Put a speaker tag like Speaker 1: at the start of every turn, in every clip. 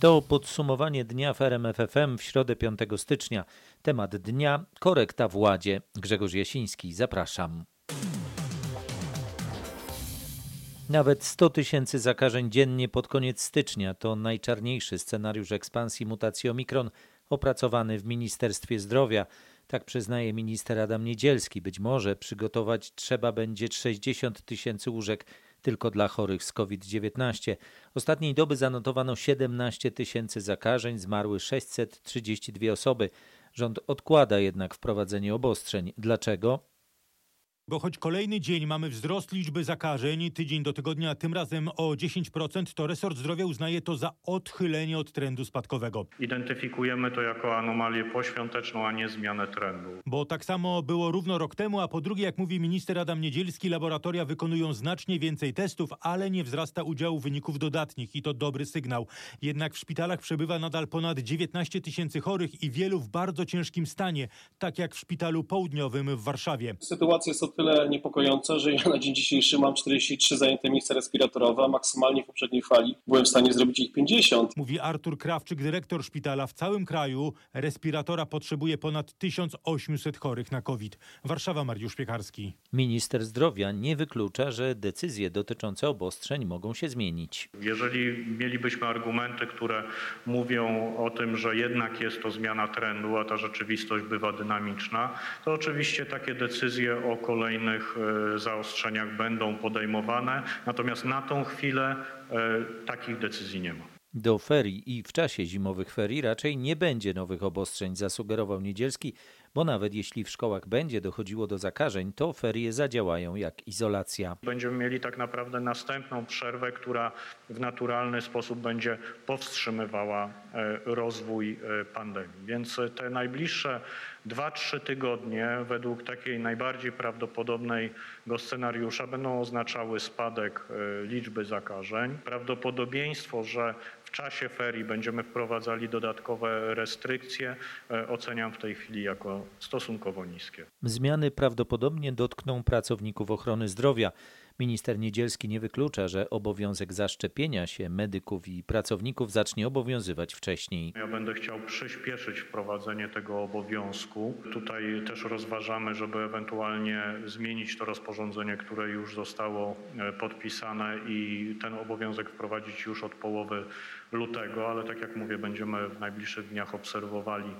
Speaker 1: To podsumowanie dnia w RMFFM w środę 5 stycznia. Temat dnia korekta w ładzie. Grzegorz Jasiński, zapraszam. Nawet 100 tysięcy zakażeń dziennie pod koniec stycznia to najczarniejszy scenariusz ekspansji mutacji Omikron opracowany w Ministerstwie Zdrowia. Tak przyznaje minister Adam Niedzielski. Być może przygotować trzeba będzie 60 tysięcy łóżek tylko dla chorych z COVID-19. Ostatniej doby zanotowano 17 tysięcy zakażeń, zmarły 632 osoby. Rząd odkłada jednak wprowadzenie obostrzeń. Dlaczego?
Speaker 2: Bo choć kolejny dzień mamy wzrost liczby zakażeń, tydzień do tygodnia, tym razem o 10%, to resort zdrowia uznaje to za odchylenie od trendu spadkowego.
Speaker 3: Identyfikujemy to jako anomalię poświąteczną, a nie zmianę trendu.
Speaker 2: Bo tak samo było równo rok temu, a po drugie, jak mówi minister Adam Niedzielski, laboratoria wykonują znacznie więcej testów, ale nie wzrasta udziału wyników dodatnich i to dobry sygnał. Jednak w szpitalach przebywa nadal ponad 19 tysięcy chorych i wielu w bardzo ciężkim stanie, tak jak w szpitalu południowym w Warszawie.
Speaker 4: Sytuacja jest tyle niepokojąca, że ja na dzień dzisiejszy mam 43 zajęte miejsca respiratorowe, a maksymalnie w poprzedniej fali byłem w stanie zrobić ich 50.
Speaker 2: Mówi Artur Krawczyk, dyrektor szpitala. W całym kraju respiratora potrzebuje ponad 1800 chorych na COVID. Warszawa, Mariusz Piekarski.
Speaker 1: Minister zdrowia nie wyklucza, że decyzje dotyczące obostrzeń mogą się zmienić.
Speaker 3: Jeżeli mielibyśmy argumenty, które mówią o tym, że jednak jest to zmiana trendu, a ta rzeczywistość bywa dynamiczna, to oczywiście takie decyzje o kolejnych e, zaostrzeniach będą podejmowane. Natomiast na tą chwilę e, takich decyzji nie ma.
Speaker 1: Do ferii i w czasie zimowych ferii raczej nie będzie nowych obostrzeń, zasugerował Niedzielski, bo nawet jeśli w szkołach będzie dochodziło do zakażeń, to ferie zadziałają jak izolacja.
Speaker 3: Będziemy mieli tak naprawdę następną przerwę, która w naturalny sposób będzie powstrzymywała e, rozwój pandemii. Więc te najbliższe 2-3 tygodnie według takiej najbardziej prawdopodobnego scenariusza będą oznaczały spadek e, liczby zakażeń. Prawdopodobieństwo, że w czasie ferii będziemy wprowadzali dodatkowe restrykcje, oceniam w tej chwili jako stosunkowo niskie.
Speaker 1: Zmiany prawdopodobnie dotkną pracowników ochrony zdrowia. Minister Niedzielski nie wyklucza, że obowiązek zaszczepienia się medyków i pracowników zacznie obowiązywać wcześniej.
Speaker 3: Ja będę chciał przyspieszyć wprowadzenie tego obowiązku. Tutaj też rozważamy, żeby ewentualnie zmienić to rozporządzenie, które już zostało e, podpisane i ten obowiązek wprowadzić już od połowy lutego, ale tak jak mówię, będziemy w najbliższych dniach obserwowali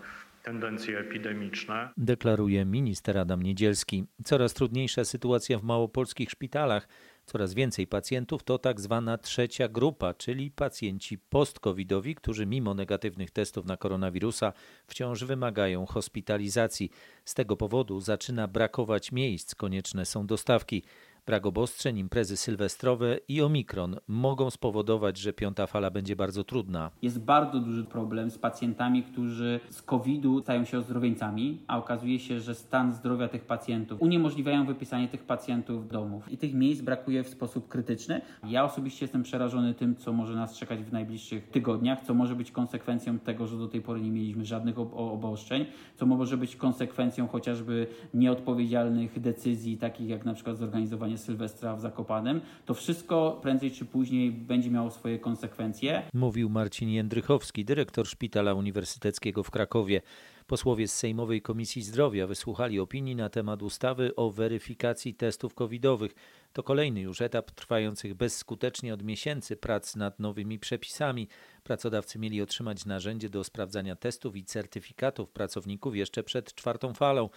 Speaker 3: tendencje epidemiczne.
Speaker 1: Deklaruje minister Adam Niedzielski. Coraz trudniejsza sytuacja w małopolskich szpitalach. Coraz więcej pacjentów to tak zwana trzecia grupa, czyli pacjenci post-covidowi, którzy mimo negatywnych testów na koronawirusa wciąż wymagają hospitalizacji. Z tego powodu zaczyna brakować miejsc, konieczne są dostawki. Brak obostrzeń, imprezy sylwestrowe i omikron mogą spowodować, że piąta fala będzie bardzo trudna.
Speaker 5: Jest bardzo duży problem z pacjentami, którzy z COVID-u stają się ozdrowieńcami, a okazuje się, że stan zdrowia tych pacjentów uniemożliwiają wypisanie tych pacjentów domów. I tych miejsc brakuje w sposób krytyczny. Ja osobiście jestem przerażony tym, co może nas czekać w najbliższych tygodniach, co może być konsekwencją tego, że do tej pory nie mieliśmy żadnych ob obostrzeń, co może być konsekwencją chociażby nieodpowiedzialnych decyzji, takich jak na przykład zorganizowanie Sylwestra w Zakopanem, to wszystko prędzej czy później będzie miało swoje konsekwencje.
Speaker 1: Mówił Marcin Jędrychowski, dyrektor Szpitala Uniwersyteckiego w Krakowie. Posłowie z Sejmowej Komisji Zdrowia wysłuchali opinii na temat ustawy o weryfikacji testów covidowych. To kolejny już etap trwających bezskutecznie od miesięcy prac nad nowymi przepisami. Pracodawcy mieli otrzymać narzędzie do sprawdzania testów i certyfikatów pracowników jeszcze przed czwartą falą.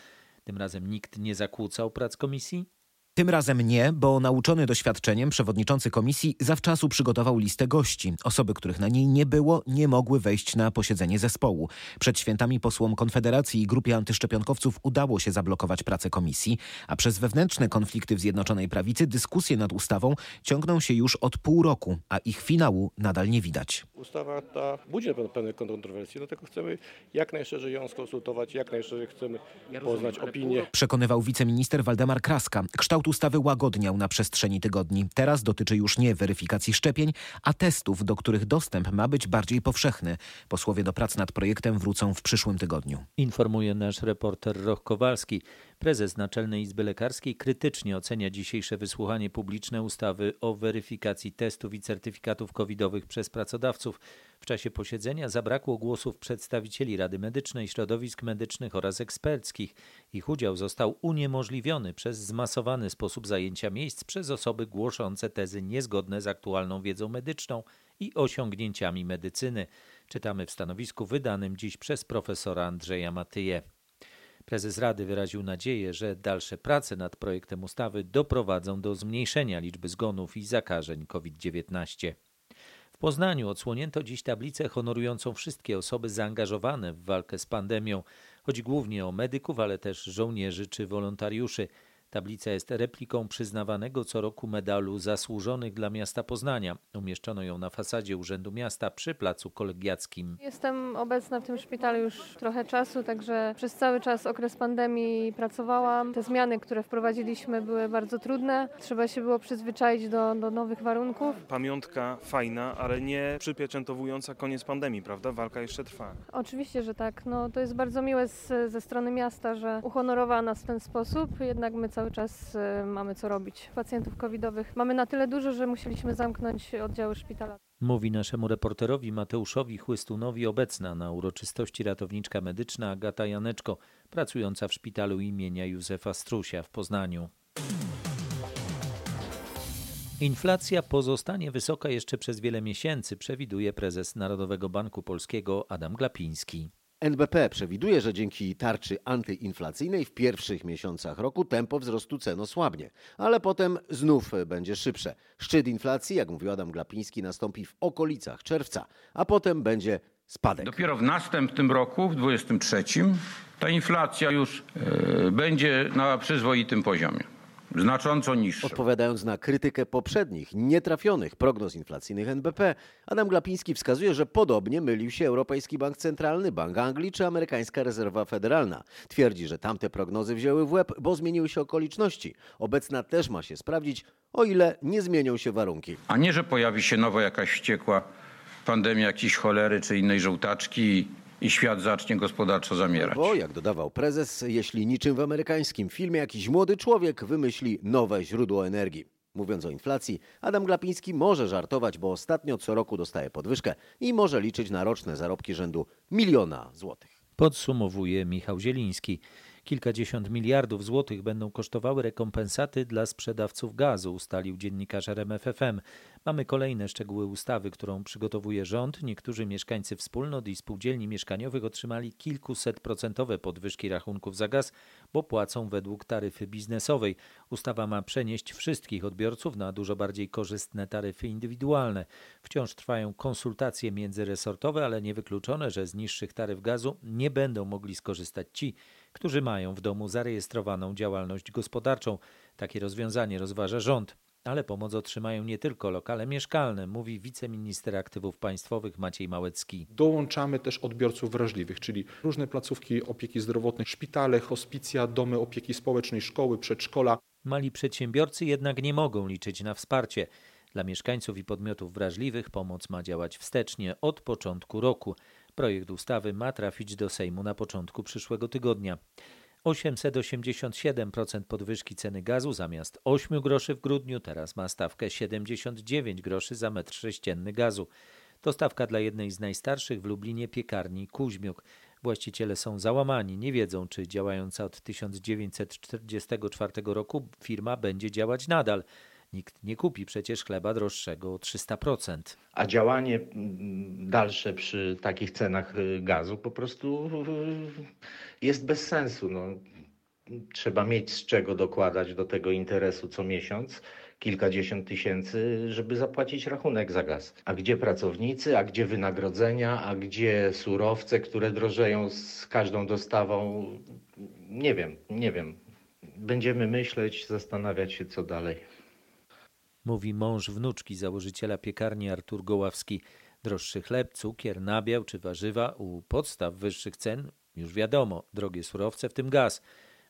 Speaker 1: Tym razem nikt nie zakłócał prac komisji?
Speaker 6: Tym razem nie, bo nauczony doświadczeniem przewodniczący komisji zawczasu przygotował listę gości. Osoby, których na niej nie było, nie mogły wejść na posiedzenie zespołu. Przed świętami posłom Konfederacji i grupie antyszczepionkowców udało się zablokować pracę komisji, a przez wewnętrzne konflikty w Zjednoczonej Prawicy dyskusje nad ustawą ciągną się już od pół roku, a ich finału nadal nie widać.
Speaker 7: Ustawa ta budzi na pewno pewne kontrowersje, dlatego chcemy jak najszerzej ją skonsultować, jak najszerzej chcemy poznać opinię.
Speaker 6: Przekonywał wiceminister Waldemar Kraska. Kształt ustawy łagodniał na przestrzeni tygodni. Teraz dotyczy już nie weryfikacji szczepień, a testów, do których dostęp ma być bardziej powszechny. Posłowie do prac nad projektem wrócą w przyszłym tygodniu.
Speaker 1: Informuje nasz reporter Roch Kowalski. Prezes Naczelnej Izby Lekarskiej krytycznie ocenia dzisiejsze wysłuchanie publiczne ustawy o weryfikacji testów i certyfikatów covidowych przez pracodawców. W czasie posiedzenia zabrakło głosów przedstawicieli Rady Medycznej, środowisk medycznych oraz eksperckich. Ich udział został uniemożliwiony przez zmasowany sposób zajęcia miejsc przez osoby głoszące tezy niezgodne z aktualną wiedzą medyczną i osiągnięciami medycyny. Czytamy w stanowisku wydanym dziś przez profesora Andrzeja Matyję. Prezes Rady wyraził nadzieję, że dalsze prace nad projektem ustawy doprowadzą do zmniejszenia liczby zgonów i zakażeń COVID-19. W Poznaniu odsłonięto dziś tablicę honorującą wszystkie osoby zaangażowane w walkę z pandemią. Chodzi głównie o medyków, ale też żołnierzy czy wolontariuszy. Tablica jest repliką przyznawanego co roku medalu zasłużonych dla miasta Poznania. Umieszczono ją na fasadzie Urzędu Miasta przy Placu Kolegiackim.
Speaker 8: Jestem obecna w tym szpitalu już trochę czasu, także przez cały czas okres pandemii pracowałam. Te zmiany, które wprowadziliśmy były bardzo trudne. Trzeba się było przyzwyczaić do, do nowych warunków.
Speaker 9: Pamiątka fajna, ale nie przypieczętowująca koniec pandemii, prawda? Walka jeszcze trwa.
Speaker 8: Oczywiście, że tak. No, to jest bardzo miłe z, ze strony miasta, że uhonorowała nas w ten sposób. Jednak my cały czas y, mamy co robić. Pacjentów covidowych mamy na tyle dużo, że musieliśmy zamknąć oddziały szpitala.
Speaker 1: Mówi naszemu reporterowi Mateuszowi Chłystunowi obecna na uroczystości ratowniczka medyczna Agata Janeczko, pracująca w szpitalu imienia Józefa Strusia w Poznaniu. Inflacja pozostanie wysoka jeszcze przez wiele miesięcy, przewiduje prezes Narodowego Banku Polskiego Adam Glapiński.
Speaker 10: NBP przewiduje, że dzięki tarczy antyinflacyjnej w pierwszych miesiącach roku tempo wzrostu cen osłabnie, ale potem znów będzie szybsze. Szczyt inflacji, jak mówił Adam Glapiński, nastąpi w okolicach czerwca, a potem będzie spadek.
Speaker 11: Dopiero w następnym roku, w 2023, ta inflacja już yy, będzie na przyzwoitym poziomie znacząco niższe.
Speaker 10: Odpowiadając na krytykę poprzednich, nietrafionych prognoz inflacyjnych NBP, Adam Glapiński wskazuje, że podobnie mylił się Europejski Bank Centralny, Bank Anglii czy amerykańska rezerwa federalna. Twierdzi, że tamte prognozy wzięły w łeb, bo zmieniły się okoliczności. Obecna też ma się sprawdzić, o ile nie zmienią się warunki.
Speaker 11: A nie, że pojawi się nowa jakaś wściekła pandemia jakiejś cholery czy innej żołtaczki i świat zacznie gospodarczo zamierać.
Speaker 10: Bo, jak dodawał prezes, jeśli niczym w amerykańskim filmie jakiś młody człowiek wymyśli nowe źródło energii. Mówiąc o inflacji, Adam Glapiński może żartować, bo ostatnio co roku dostaje podwyżkę i może liczyć na roczne zarobki rzędu miliona złotych.
Speaker 1: Podsumowuje Michał Zieliński. Kilkadziesiąt miliardów złotych będą kosztowały rekompensaty dla sprzedawców gazu, ustalił dziennikarz RMFFM. Mamy kolejne szczegóły ustawy, którą przygotowuje rząd. Niektórzy mieszkańcy wspólnot i spółdzielni mieszkaniowych otrzymali kilkusetprocentowe podwyżki rachunków za gaz, bo płacą według taryfy biznesowej. Ustawa ma przenieść wszystkich odbiorców na dużo bardziej korzystne taryfy indywidualne. Wciąż trwają konsultacje międzyresortowe, ale niewykluczone, że z niższych taryf gazu nie będą mogli skorzystać ci, którzy mają w domu zarejestrowaną działalność gospodarczą. Takie rozwiązanie rozważa rząd. Ale pomoc otrzymają nie tylko lokale mieszkalne, mówi wiceminister aktywów państwowych Maciej Małecki.
Speaker 12: Dołączamy też odbiorców wrażliwych, czyli różne placówki opieki zdrowotnej, szpitale, hospicja, domy opieki społecznej, szkoły, przedszkola.
Speaker 1: Mali przedsiębiorcy jednak nie mogą liczyć na wsparcie. Dla mieszkańców i podmiotów wrażliwych pomoc ma działać wstecznie od początku roku. Projekt ustawy ma trafić do Sejmu na początku przyszłego tygodnia. 887% podwyżki ceny gazu zamiast 8 groszy w grudniu teraz ma stawkę 79 groszy za metr sześcienny gazu. To stawka dla jednej z najstarszych w Lublinie piekarni Kuźmiuk. Właściciele są załamani, nie wiedzą, czy działająca od 1944 roku firma będzie działać nadal. Nikt nie kupi przecież chleba droższego o 300%.
Speaker 13: A działanie dalsze przy takich cenach gazu po prostu jest bez sensu. No, trzeba mieć z czego dokładać do tego interesu co miesiąc kilkadziesiąt tysięcy, żeby zapłacić rachunek za gaz. A gdzie pracownicy, a gdzie wynagrodzenia, a gdzie surowce, które drożeją z każdą dostawą? Nie wiem, nie wiem. Będziemy myśleć, zastanawiać się, co dalej.
Speaker 1: Mówi mąż wnuczki założyciela piekarni Artur Goławski. Droższy chleb, cukier, nabiał czy warzywa u podstaw wyższych cen już wiadomo, drogie surowce, w tym gaz.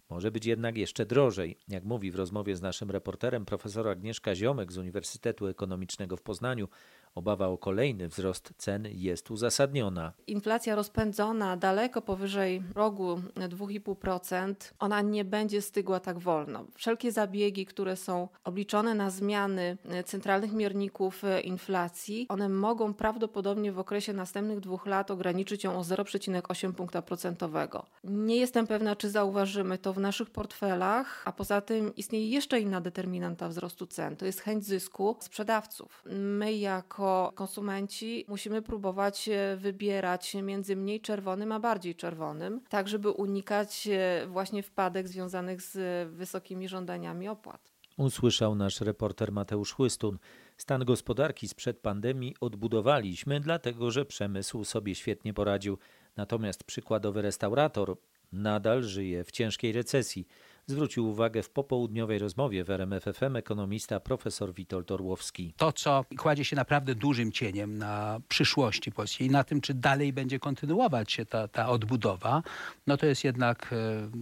Speaker 1: Może być jednak jeszcze drożej. Jak mówi w rozmowie z naszym reporterem profesor Agnieszka Ziomek z Uniwersytetu Ekonomicznego w Poznaniu, Obawa o kolejny wzrost cen jest uzasadniona.
Speaker 14: Inflacja rozpędzona daleko powyżej rogu 2,5%, ona nie będzie stygła tak wolno. Wszelkie zabiegi, które są obliczone na zmiany centralnych mierników inflacji, one mogą prawdopodobnie w okresie następnych dwóch lat ograniczyć ją o 0,8 punkta procentowego. Nie jestem pewna, czy zauważymy to w naszych portfelach, a poza tym istnieje jeszcze inna determinanta wzrostu cen. To jest chęć zysku sprzedawców. My jako konsumenci musimy próbować wybierać między mniej czerwonym a bardziej czerwonym, tak żeby unikać właśnie wpadek związanych z wysokimi żądaniami opłat.
Speaker 1: Usłyszał nasz reporter Mateusz Chłystun. Stan gospodarki sprzed pandemii odbudowaliśmy, dlatego że przemysł sobie świetnie poradził. Natomiast przykładowy restaurator nadal żyje w ciężkiej recesji. Zwrócił uwagę w popołudniowej rozmowie w RMFFM ekonomista profesor Witold Orłowski.
Speaker 15: To, co kładzie się naprawdę dużym cieniem na przyszłości Polski i na tym, czy dalej będzie kontynuować się ta, ta odbudowa, no to jest jednak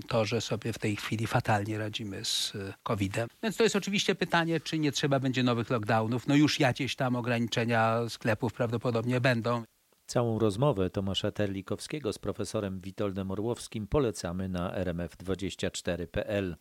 Speaker 15: to, że sobie w tej chwili fatalnie radzimy z COVID-em. Więc to jest oczywiście pytanie, czy nie trzeba będzie nowych lockdownów. No już jakieś tam ograniczenia sklepów prawdopodobnie będą.
Speaker 1: Całą rozmowę Tomasza Terlikowskiego z profesorem Witoldem Orłowskim polecamy na rmf24.pl.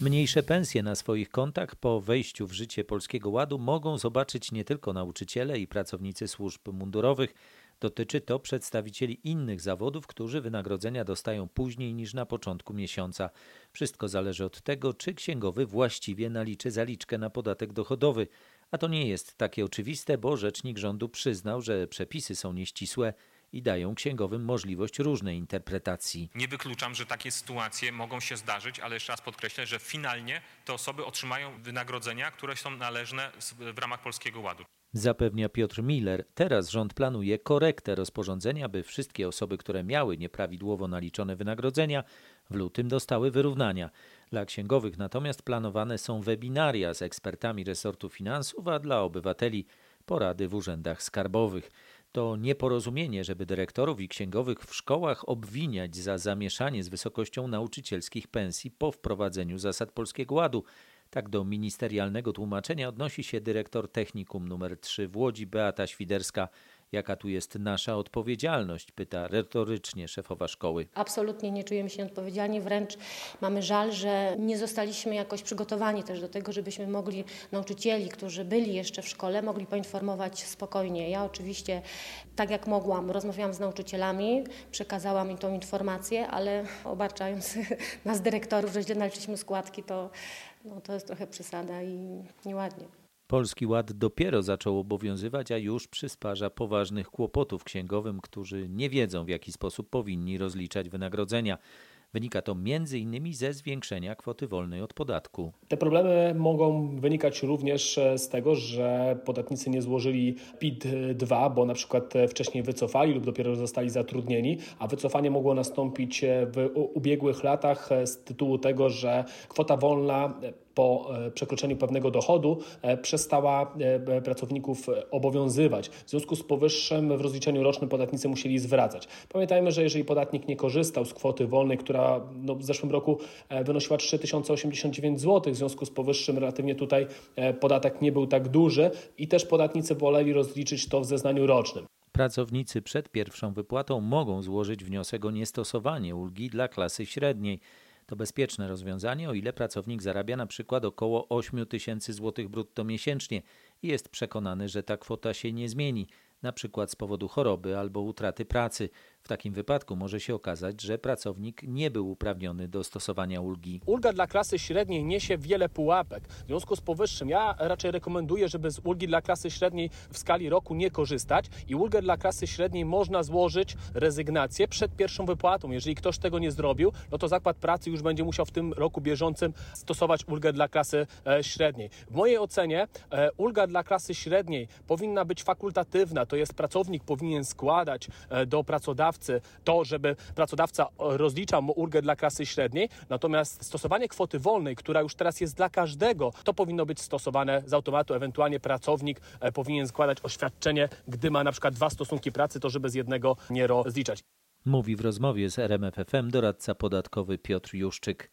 Speaker 1: Mniejsze pensje na swoich kontach po wejściu w życie Polskiego Ładu mogą zobaczyć nie tylko nauczyciele i pracownicy służb mundurowych. Dotyczy to przedstawicieli innych zawodów, którzy wynagrodzenia dostają później niż na początku miesiąca. Wszystko zależy od tego, czy księgowy właściwie naliczy zaliczkę na podatek dochodowy. A to nie jest takie oczywiste, bo rzecznik rządu przyznał, że przepisy są nieścisłe i dają księgowym możliwość różnej interpretacji.
Speaker 16: Nie wykluczam, że takie sytuacje mogą się zdarzyć, ale jeszcze raz podkreślę, że finalnie te osoby otrzymają wynagrodzenia, które są należne w ramach Polskiego Ładu.
Speaker 1: Zapewnia Piotr Miller. Teraz rząd planuje korektę rozporządzenia, by wszystkie osoby, które miały nieprawidłowo naliczone wynagrodzenia, w lutym dostały wyrównania. Dla księgowych natomiast planowane są webinaria z ekspertami resortu finansów, a dla obywateli porady w urzędach skarbowych. To nieporozumienie, żeby dyrektorów i księgowych w szkołach obwiniać za zamieszanie z wysokością nauczycielskich pensji po wprowadzeniu zasad Polskiego Ładu. Tak do ministerialnego tłumaczenia odnosi się dyrektor technikum nr 3 w Łodzi Beata Świderska. Jaka tu jest nasza odpowiedzialność? Pyta retorycznie szefowa szkoły.
Speaker 17: Absolutnie nie czujemy się odpowiedzialni, wręcz mamy żal, że nie zostaliśmy jakoś przygotowani też do tego, żebyśmy mogli nauczycieli, którzy byli jeszcze w szkole, mogli poinformować spokojnie. Ja oczywiście, tak jak mogłam, rozmawiałam z nauczycielami, przekazałam im tą informację, ale obarczając nas dyrektorów, że źle naliczyliśmy składki, to, no, to jest trochę przesada i nieładnie.
Speaker 1: Polski Ład dopiero zaczął obowiązywać, a już przysparza poważnych kłopotów księgowym, którzy nie wiedzą w jaki sposób powinni rozliczać wynagrodzenia. Wynika to m.in. ze zwiększenia kwoty wolnej od podatku.
Speaker 18: Te problemy mogą wynikać również z tego, że podatnicy nie złożyli PIT-2, bo na przykład wcześniej wycofali lub dopiero zostali zatrudnieni, a wycofanie mogło nastąpić w ubiegłych latach z tytułu tego, że kwota wolna po przekroczeniu pewnego dochodu przestała pracowników obowiązywać. W związku z powyższym w rozliczeniu rocznym podatnicy musieli zwracać. Pamiętajmy, że jeżeli podatnik nie korzystał z kwoty wolnej, która no, w zeszłym roku wynosiła 3089 zł, w związku z powyższym relatywnie tutaj podatek nie był tak duży i też podatnicy woleli rozliczyć to w zeznaniu rocznym.
Speaker 1: Pracownicy przed pierwszą wypłatą mogą złożyć wniosek o niestosowanie ulgi dla klasy średniej. To bezpieczne rozwiązanie, o ile pracownik zarabia na przykład około 8 tysięcy złotych brutto miesięcznie i jest przekonany, że ta kwota się nie zmieni, na przykład z powodu choroby albo utraty pracy. W takim wypadku może się okazać, że pracownik nie był uprawniony do stosowania ulgi.
Speaker 18: Ulga dla klasy średniej niesie wiele pułapek. W związku z powyższym ja raczej rekomenduję, żeby z ulgi dla klasy średniej w skali roku nie korzystać i ulgę dla klasy średniej można złożyć rezygnację przed pierwszą wypłatą. Jeżeli ktoś tego nie zrobił, no to zakład pracy już będzie musiał w tym roku bieżącym stosować ulgę dla klasy średniej. W mojej ocenie ulga dla klasy średniej powinna być fakultatywna, to jest pracownik powinien składać do pracodawcy to, żeby pracodawca rozliczał mu ulgę dla klasy średniej, natomiast stosowanie kwoty wolnej, która już teraz jest dla każdego, to powinno być stosowane z automatu, ewentualnie pracownik powinien składać oświadczenie, gdy ma na przykład dwa stosunki pracy, to żeby z jednego nie rozliczać.
Speaker 1: Mówi w rozmowie z RMFFM doradca podatkowy Piotr Juszczyk.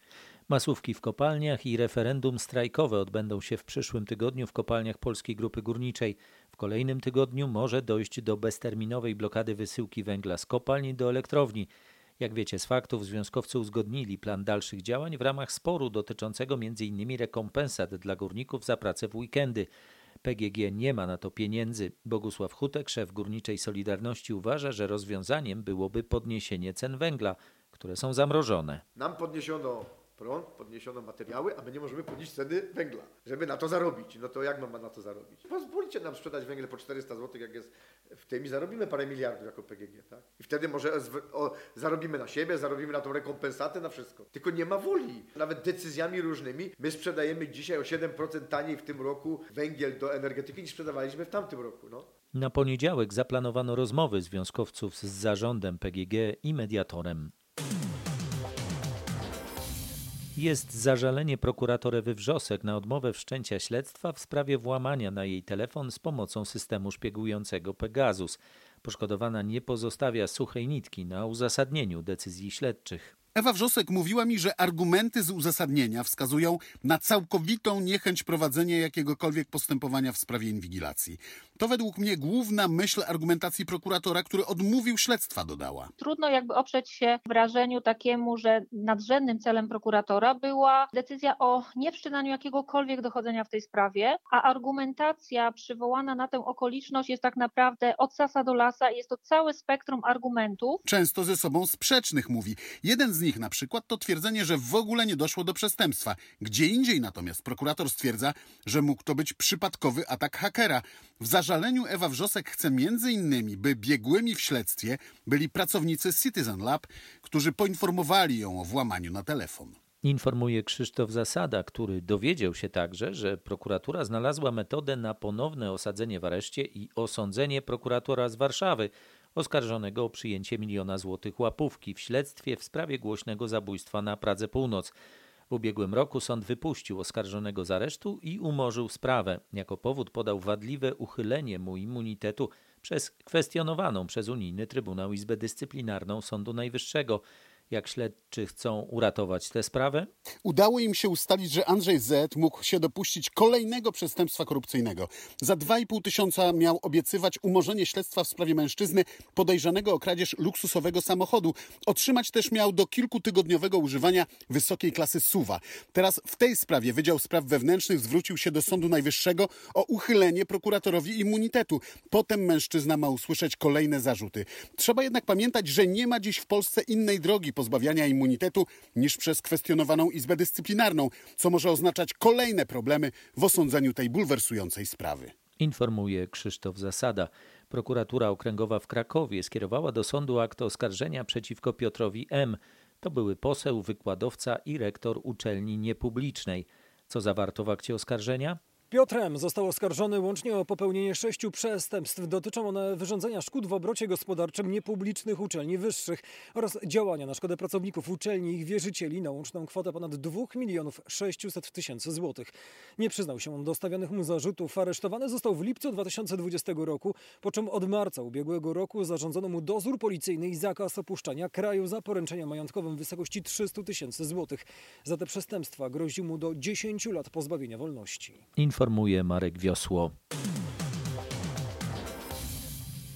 Speaker 1: Masówki w kopalniach i referendum strajkowe odbędą się w przyszłym tygodniu w kopalniach Polskiej Grupy Górniczej. W kolejnym tygodniu może dojść do bezterminowej blokady wysyłki węgla z kopalni do elektrowni. Jak wiecie z faktów, związkowcy uzgodnili plan dalszych działań w ramach sporu dotyczącego m.in. rekompensat dla górników za pracę w weekendy. PGG nie ma na to pieniędzy. Bogusław Hutek, szef Górniczej Solidarności, uważa, że rozwiązaniem byłoby podniesienie cen węgla, które są zamrożone.
Speaker 19: Nam podniesiono prąd, podniesiono materiały, a my nie możemy podnieść ceny węgla, żeby na to zarobić. No to jak mamy na to zarobić? Pozwólcie nam sprzedać węgiel po 400 zł, jak jest w tym i zarobimy parę miliardów jako PGG, tak? I wtedy może o, zarobimy na siebie, zarobimy na tą rekompensatę, na wszystko. Tylko nie ma woli. Nawet decyzjami różnymi my sprzedajemy dzisiaj o 7% taniej w tym roku węgiel do energetyki niż sprzedawaliśmy w tamtym roku. No.
Speaker 1: Na poniedziałek zaplanowano rozmowy związkowców z zarządem PGG i mediatorem. Jest zażalenie prokurator Ewy Wrzosek na odmowę wszczęcia śledztwa w sprawie włamania na jej telefon z pomocą systemu szpiegującego Pegasus. Poszkodowana nie pozostawia suchej nitki na uzasadnieniu decyzji śledczych.
Speaker 20: Ewa Wrzosek mówiła mi, że argumenty z uzasadnienia wskazują na całkowitą niechęć prowadzenia jakiegokolwiek postępowania w sprawie inwigilacji. To według mnie główna myśl argumentacji prokuratora, który odmówił śledztwa, dodała.
Speaker 21: Trudno jakby oprzeć się wrażeniu takiemu, że nadrzędnym celem prokuratora była decyzja o niewszczynaniu jakiegokolwiek dochodzenia w tej sprawie, a argumentacja przywołana na tę okoliczność jest tak naprawdę od sasa do lasa i jest to całe spektrum argumentów.
Speaker 20: Często ze sobą sprzecznych mówi. Jeden z nich na przykład to twierdzenie, że w ogóle nie doszło do przestępstwa. Gdzie indziej natomiast prokurator stwierdza, że mógł to być przypadkowy atak hakera. W zażaleniu Ewa Wrzosek chce między innymi, by biegłymi w śledztwie byli pracownicy Citizen Lab, którzy poinformowali ją o włamaniu na telefon.
Speaker 1: Informuje Krzysztof Zasada, który dowiedział się także, że prokuratura znalazła metodę na ponowne osadzenie w areszcie i osądzenie prokuratora z Warszawy, oskarżonego o przyjęcie miliona złotych łapówki w śledztwie w sprawie głośnego zabójstwa na Pradze Północ. W ubiegłym roku sąd wypuścił oskarżonego z aresztu i umorzył sprawę. Jako powód podał wadliwe uchylenie mu immunitetu przez kwestionowaną przez unijny Trybunał Izbę Dyscyplinarną Sądu Najwyższego. Jak śledczy chcą uratować tę sprawę?
Speaker 20: Udało im się ustalić, że Andrzej Z. mógł się dopuścić kolejnego przestępstwa korupcyjnego. Za 2,5 tysiąca miał obiecywać umorzenie śledztwa w sprawie mężczyzny podejrzanego o kradzież luksusowego samochodu. Otrzymać też miał do kilkutygodniowego używania wysokiej klasy suwa. Teraz w tej sprawie Wydział Spraw Wewnętrznych zwrócił się do Sądu Najwyższego o uchylenie prokuratorowi immunitetu. Potem mężczyzna ma usłyszeć kolejne zarzuty. Trzeba jednak pamiętać, że nie ma dziś w Polsce innej drogi pozbawiania immunitetu niż przez kwestionowaną Izbę Dyscyplinarną, co może oznaczać kolejne problemy w osądzeniu tej bulwersującej sprawy.
Speaker 1: Informuje Krzysztof Zasada. Prokuratura Okręgowa w Krakowie skierowała do sądu akt oskarżenia przeciwko Piotrowi M. To były poseł, wykładowca i rektor uczelni niepublicznej. Co zawarto w akcie oskarżenia?
Speaker 22: Piotrem został oskarżony łącznie o popełnienie sześciu przestępstw. Dotyczą one wyrządzenia szkód w obrocie gospodarczym niepublicznych uczelni wyższych oraz działania na szkodę pracowników uczelni i ich wierzycieli na łączną kwotę ponad 2 milionów 600 tysięcy złotych. Nie przyznał się on do stawianych mu zarzutów. Aresztowany został w lipcu 2020 roku, po czym od marca ubiegłego roku zarządzono mu dozór policyjny i zakaz opuszczania kraju za poręczeniem majątkowym w wysokości 300 tysięcy złotych. Za te przestępstwa grozi mu do 10 lat pozbawienia wolności
Speaker 1: informuje Marek Wiosło.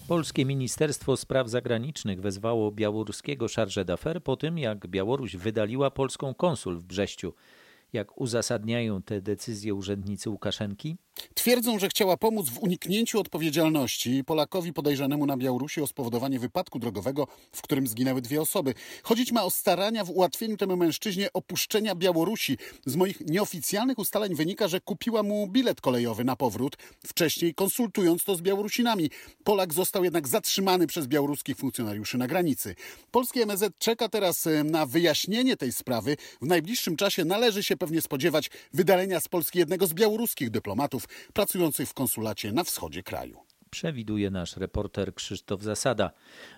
Speaker 1: Polskie Ministerstwo Spraw Zagranicznych wezwało białoruskiego chargé d'affaires po tym, jak Białoruś wydaliła polską konsul w Brześciu. Jak uzasadniają te decyzje urzędnicy Łukaszenki?
Speaker 20: Twierdzą, że chciała pomóc w uniknięciu odpowiedzialności Polakowi podejrzanemu na Białorusi o spowodowanie wypadku drogowego, w którym zginęły dwie osoby. Chodzić ma o starania w ułatwieniu temu mężczyźnie opuszczenia Białorusi. Z moich nieoficjalnych ustaleń wynika, że kupiła mu bilet kolejowy na powrót, wcześniej konsultując to z Białorusinami. Polak został jednak zatrzymany przez białoruskich funkcjonariuszy na granicy. Polskie MZ czeka teraz e, na wyjaśnienie tej sprawy. W najbliższym czasie należy się pewnie spodziewać wydalenia z Polski jednego z białoruskich dyplomatów pracujących w konsulacie na wschodzie kraju
Speaker 1: przewiduje nasz reporter Krzysztof Zasada.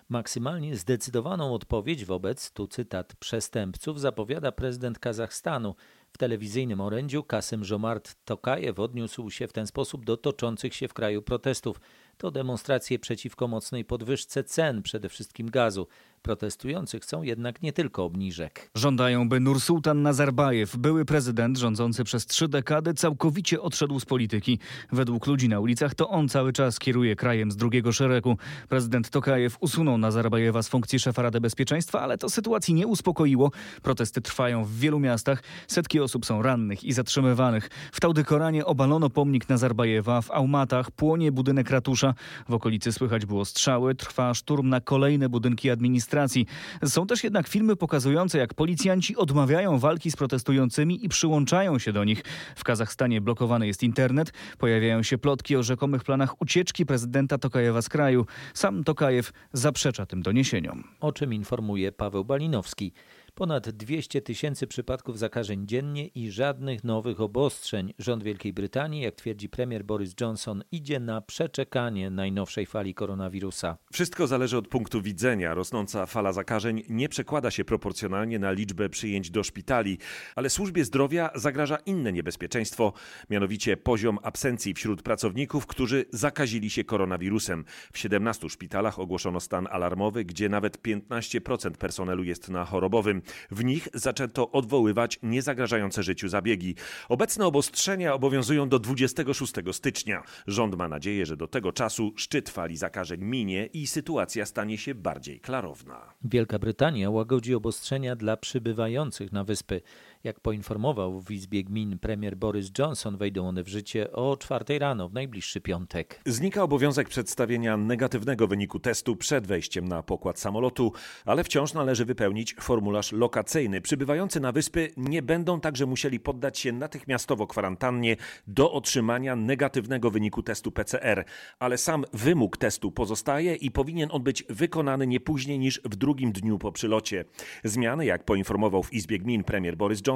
Speaker 1: Maksymalnie zdecydowaną odpowiedź wobec, tu cytat, przestępców zapowiada prezydent Kazachstanu. W telewizyjnym orędziu Kasym Żomart Tokajew odniósł się w ten sposób do toczących się w kraju protestów. To demonstracje przeciwko mocnej podwyżce cen, przede wszystkim gazu. Protestujący chcą jednak nie tylko obniżek.
Speaker 23: Żądają, by Nursultan Nazarbajew, były prezydent rządzący przez trzy dekady, całkowicie odszedł z polityki. Według ludzi na ulicach to on cały czas kieruje krajem z drugiego szeregu. Prezydent Tokajew usunął Nazarbajewa z funkcji szefa Rady Bezpieczeństwa, ale to sytuacji nie uspokoiło. Protesty trwają w wielu miastach. Setki osób są rannych i zatrzymywanych. W Taudykoranie obalono pomnik Nazarbajewa. W Aumatach płonie budynek ratusza. W okolicy słychać było strzały. Trwa szturm na kolejne budynki administracji. Są też jednak filmy pokazujące, jak policjanci odmawiają walki z protestującymi i przyłączają się do nich. W Kazachstanie blokowany jest internet. Pojawiają się plotki o rzekomych planach ucieczki prezydenta Tokajewa z kraju. Sam Tokajew zaprzecza tym doniesieniom.
Speaker 1: O czym informuje Paweł Balinowski. Ponad 200 tysięcy przypadków zakażeń dziennie i żadnych nowych obostrzeń. Rząd Wielkiej Brytanii, jak twierdzi premier Boris Johnson, idzie na przeczekanie najnowszej fali koronawirusa.
Speaker 24: Wszystko zależy od punktu widzenia. Rosnąca fala zakażeń nie przekłada się proporcjonalnie na liczbę przyjęć do szpitali, ale służbie zdrowia zagraża inne niebezpieczeństwo, mianowicie poziom absencji wśród pracowników, którzy zakazili się koronawirusem. W 17 szpitalach ogłoszono stan alarmowy, gdzie nawet 15% personelu jest na chorobowym. W nich zaczęto odwoływać niezagrażające życiu zabiegi. Obecne obostrzenia obowiązują do 26 stycznia. Rząd ma nadzieję, że do tego czasu szczyt fali zakażeń minie i sytuacja stanie się bardziej klarowna.
Speaker 1: Wielka Brytania łagodzi obostrzenia dla przybywających na wyspy. Jak poinformował w Izbie Gmin premier Boris Johnson, wejdą one w życie o czwartej rano w najbliższy piątek.
Speaker 24: Znika obowiązek przedstawienia negatywnego wyniku testu przed wejściem na pokład samolotu, ale wciąż należy wypełnić formularz lokacyjny. Przybywający na wyspy nie będą także musieli poddać się natychmiastowo kwarantannie do otrzymania negatywnego wyniku testu PCR, ale sam wymóg testu pozostaje i powinien on być wykonany nie później niż w drugim dniu po przylocie. Zmiany, jak poinformował w Izbie Gmin premier Boris Johnson,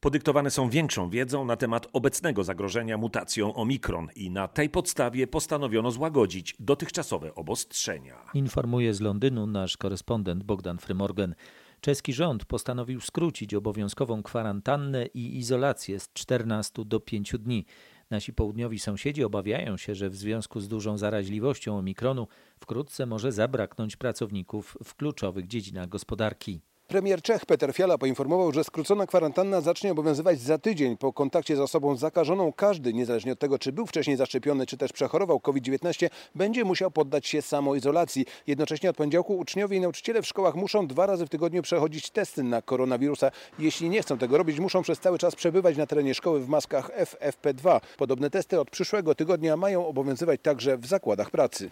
Speaker 24: podyktowane są większą wiedzą na temat obecnego zagrożenia mutacją Omikron i na tej podstawie postanowiono złagodzić dotychczasowe obostrzenia.
Speaker 1: Informuje z Londynu nasz korespondent Bogdan Frymorgan. Czeski rząd postanowił skrócić obowiązkową kwarantannę i izolację z 14 do 5 dni. Nasi południowi sąsiedzi obawiają się, że w związku z dużą zaraźliwością omikronu wkrótce może zabraknąć pracowników w kluczowych dziedzinach gospodarki.
Speaker 25: Premier Czech Peter Fiala poinformował, że skrócona kwarantanna zacznie obowiązywać za tydzień. Po kontakcie z osobą zakażoną każdy, niezależnie od tego, czy był wcześniej zaszczepiony, czy też przechorował COVID-19, będzie musiał poddać się samoizolacji. Jednocześnie od poniedziałku uczniowie i nauczyciele w szkołach muszą dwa razy w tygodniu przechodzić testy na koronawirusa. Jeśli nie chcą tego robić, muszą przez cały czas przebywać na terenie szkoły w maskach FFP2. Podobne testy od przyszłego tygodnia mają obowiązywać także w zakładach pracy.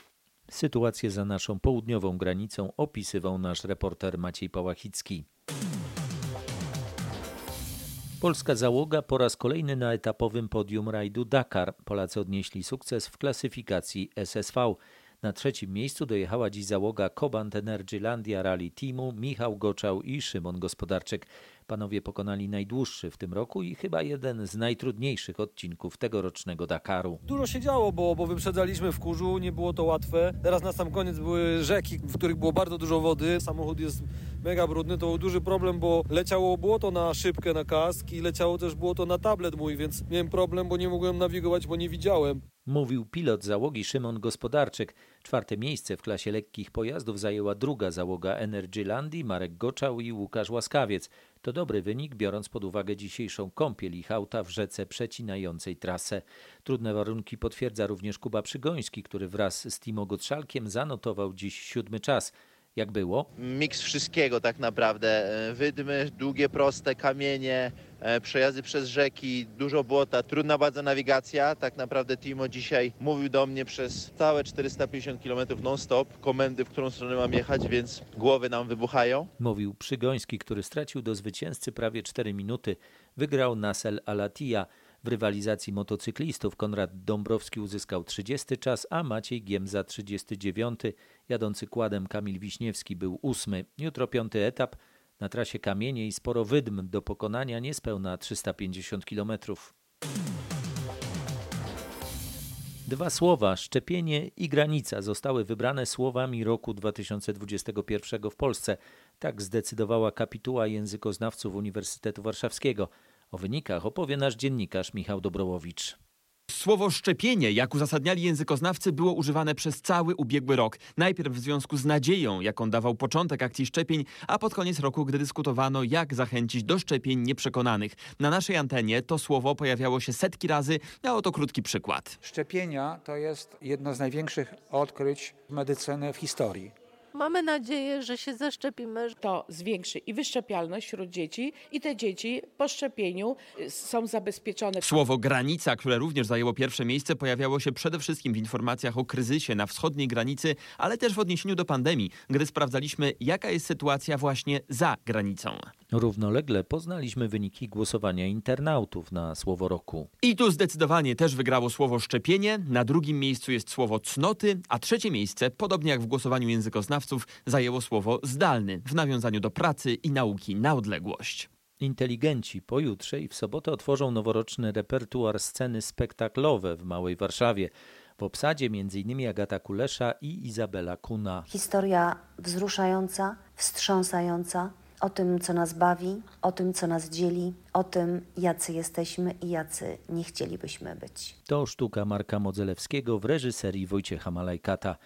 Speaker 1: Sytuację za naszą południową granicą opisywał nasz reporter Maciej Pałachicki. Polska załoga po raz kolejny na etapowym podium rajdu Dakar. Polacy odnieśli sukces w klasyfikacji SSV. Na trzecim miejscu dojechała dziś załoga Cobant Energylandia Rally Teamu, Michał Goczał i Szymon Gospodarczyk. Panowie pokonali najdłuższy w tym roku i chyba jeden z najtrudniejszych odcinków tegorocznego Dakaru.
Speaker 26: Dużo się działo, bo, bo wyprzedzaliśmy w kurzu, nie było to łatwe. Teraz na sam koniec były rzeki, w których było bardzo dużo wody. Samochód jest mega brudny, to był duży problem, bo leciało błoto na szybkę, na kask i leciało też błoto na tablet mój, więc miałem problem, bo nie mogłem nawigować, bo nie widziałem.
Speaker 1: Mówił pilot załogi Szymon Gospodarczyk. Czwarte miejsce w klasie lekkich pojazdów zajęła druga załoga Energylandii Marek Goczał i Łukasz Łaskawiec. To dobry wynik, biorąc pod uwagę dzisiejszą kąpiel ich auta w rzece przecinającej trasę. Trudne warunki potwierdza również Kuba Przygoński, który wraz z Timo Gotrzalkiem zanotował dziś siódmy czas. Jak było?
Speaker 27: Miks wszystkiego tak naprawdę. Wydmy, długie, proste kamienie, przejazdy przez rzeki, dużo błota, trudna bardzo nawigacja. Tak naprawdę Timo dzisiaj mówił do mnie przez całe 450 km non-stop komendy, w którą stronę mam jechać, więc głowy nam wybuchają.
Speaker 1: Mówił Przygoński, który stracił do zwycięzcy prawie 4 minuty. Wygrał Nasel Alatia. W rywalizacji motocyklistów Konrad Dąbrowski uzyskał 30 czas, a Maciej Giemza 39. Jadący kładem Kamil Wiśniewski był ósmy. Jutro piąty etap. Na trasie kamienie i sporo wydm do pokonania niespełna 350 km. Dwa słowa, szczepienie i granica, zostały wybrane słowami roku 2021 w Polsce. Tak zdecydowała kapituła językoznawców Uniwersytetu Warszawskiego. O wynikach opowie nasz dziennikarz Michał Dobrołowicz.
Speaker 28: Słowo szczepienie, jak uzasadniali językoznawcy, było używane przez cały ubiegły rok. Najpierw w związku z nadzieją, jaką dawał początek akcji szczepień, a pod koniec roku, gdy dyskutowano, jak zachęcić do szczepień nieprzekonanych. Na naszej antenie to słowo pojawiało się setki razy, a oto krótki przykład.
Speaker 29: Szczepienia to jest jedno z największych odkryć medycyny w historii.
Speaker 30: Mamy nadzieję, że się zaszczepimy.
Speaker 31: To zwiększy i wyszczepialność wśród dzieci i te dzieci po szczepieniu y, są zabezpieczone.
Speaker 28: Słowo granica, które również zajęło pierwsze miejsce, pojawiało się przede wszystkim w informacjach o kryzysie na wschodniej granicy, ale też w odniesieniu do pandemii, gdy sprawdzaliśmy, jaka jest sytuacja właśnie za granicą.
Speaker 1: Równolegle poznaliśmy wyniki głosowania internautów na słowo roku.
Speaker 28: I tu zdecydowanie też wygrało słowo szczepienie, na drugim miejscu jest słowo cnoty, a trzecie miejsce, podobnie jak w głosowaniu językoznawców, zajęło słowo zdalny w nawiązaniu do pracy i nauki na odległość.
Speaker 1: Inteligenci pojutrze i w sobotę otworzą noworoczny repertuar sceny spektaklowe w Małej Warszawie. W obsadzie m.in. Agata Kulesza i Izabela Kuna.
Speaker 32: Historia wzruszająca, wstrząsająca, o tym, co nas bawi, o tym, co nas dzieli, o tym, jacy jesteśmy i jacy nie chcielibyśmy być.
Speaker 1: To sztuka Marka Modzelewskiego w reżyserii Wojciecha Malajkata.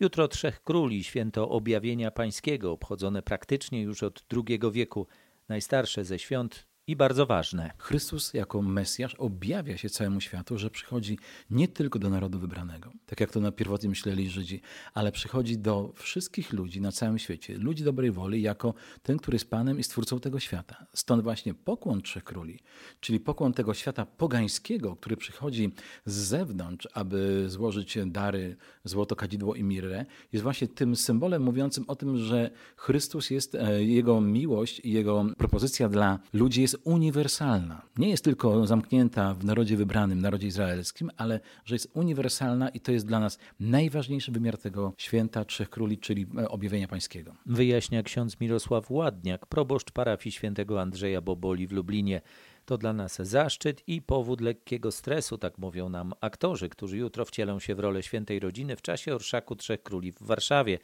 Speaker 1: Jutro Trzech Króli, święto objawienia pańskiego, obchodzone praktycznie już od II wieku. Najstarsze ze świąt i bardzo ważne.
Speaker 33: Chrystus jako Mesjasz objawia się całemu światu, że przychodzi nie tylko do narodu wybranego, tak jak to na pierwotnie myśleli Żydzi, ale przychodzi do wszystkich ludzi na całym świecie, ludzi dobrej woli, jako ten, który jest Panem i Stwórcą tego świata. Stąd właśnie pokłon Trzech Króli, czyli pokłon tego świata pogańskiego, który przychodzi z zewnątrz, aby złożyć dary, złoto, kadzidło i mirrę, jest właśnie tym symbolem mówiącym o tym, że Chrystus jest, e, Jego miłość i Jego propozycja dla ludzi jest uniwersalna. Nie jest tylko zamknięta w narodzie wybranym, narodzie izraelskim, ale że jest uniwersalna i to jest dla nas najważniejszy wymiar tego święta Trzech Króli, czyli e, objawienia pańskiego.
Speaker 1: Wyjaśnia ksiądz Mirosław Ładniak, proboszcz parafii świętego Andrzeja Boboli w Lublinie. To dla nas zaszczyt i powód lekkiego stresu, tak mówią nam aktorzy, którzy jutro wcielą się w rolę świętej rodziny w czasie Orszaku Trzech Króli w Warszawie.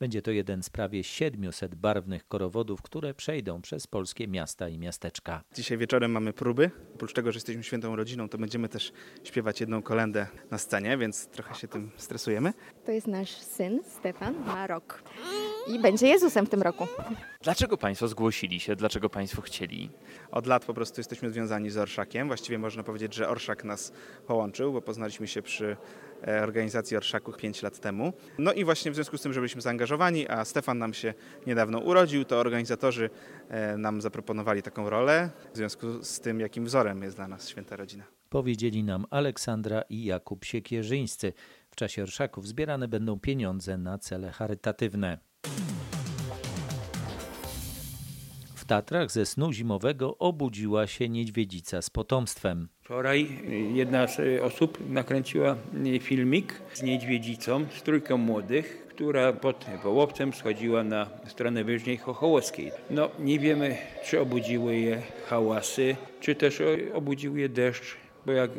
Speaker 1: Będzie to jeden z prawie 700 barwnych korowodów, które przejdą przez polskie miasta i miasteczka.
Speaker 34: Dzisiaj wieczorem mamy próby. Oprócz tego, że jesteśmy świętą rodziną, to będziemy też śpiewać jedną kolendę na scenie, więc trochę się tym stresujemy.
Speaker 35: To jest nasz syn Stefan, ma rok i będzie Jezusem w tym roku.
Speaker 36: Dlaczego Państwo zgłosili się? Dlaczego Państwo chcieli?
Speaker 34: Od lat po prostu jesteśmy związani z Orszakiem. Właściwie można powiedzieć, że Orszak nas połączył, bo poznaliśmy się przy organizacji Orszaku 5 lat temu. No i właśnie w związku z tym, że byliśmy zaangażowani, a Stefan nam się niedawno urodził, to organizatorzy e, nam zaproponowali taką rolę w związku z tym, jakim wzorem jest dla nas święta rodzina.
Speaker 1: Powiedzieli nam Aleksandra i Jakub Siekierzyńscy. W czasie orszaków zbierane będą pieniądze na cele charytatywne. Tatrach ze snu zimowego obudziła się niedźwiedzica z potomstwem.
Speaker 37: Wczoraj jedna z osób nakręciła filmik z niedźwiedzicą, z trójką młodych, która pod Wołowcem schodziła na stronę wyżniej Chochołowskiej. No nie wiemy, czy obudziły je hałasy, czy też obudził je deszcz, bo jak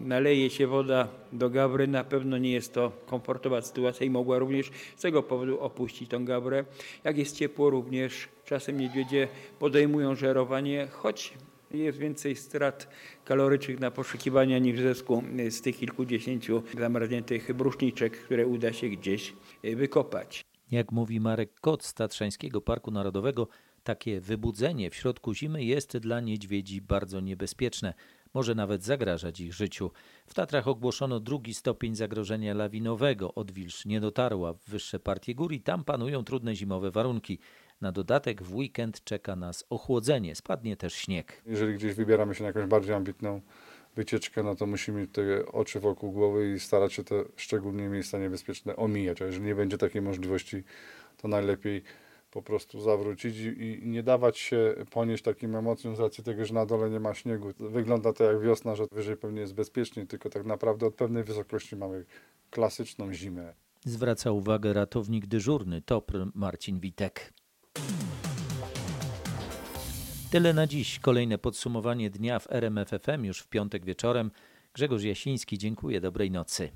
Speaker 37: naleje się woda do gawry, na pewno nie jest to komfortowa sytuacja i mogła również z tego powodu opuścić tą gawrę. Jak jest ciepło, również czasem niedźwiedzie podejmują żerowanie, choć jest więcej strat kalorycznych na poszukiwania niż zysku z tych kilkudziesięciu zamarzniętych bruszniczek, które uda się gdzieś wykopać.
Speaker 1: Jak mówi Marek Kot z Tatrzańskiego Parku Narodowego, takie wybudzenie w środku zimy jest dla niedźwiedzi bardzo niebezpieczne może nawet zagrażać ich życiu. W Tatrach ogłoszono drugi stopień zagrożenia lawinowego. Odwilż nie dotarła w wyższe partie gór i tam panują trudne zimowe warunki. Na dodatek w weekend czeka nas ochłodzenie, spadnie też śnieg.
Speaker 38: Jeżeli gdzieś wybieramy się na jakąś bardziej ambitną wycieczkę, no to musimy te oczy wokół głowy i starać się te szczególnie miejsca niebezpieczne omijać. A jeżeli nie będzie takiej możliwości, to najlepiej po prostu zawrócić i nie dawać się ponieść takim emocjom z racji tego, że na dole nie ma śniegu. Wygląda to jak wiosna, że wyżej pewnie jest bezpiecznie, tylko tak naprawdę od pewnej wysokości mamy klasyczną zimę.
Speaker 1: Zwraca uwagę ratownik dyżurny TOPR Marcin Witek. Tyle na dziś. Kolejne podsumowanie dnia w RMFFM już w piątek wieczorem. Grzegorz Jasiński, dziękuję. Dobrej nocy.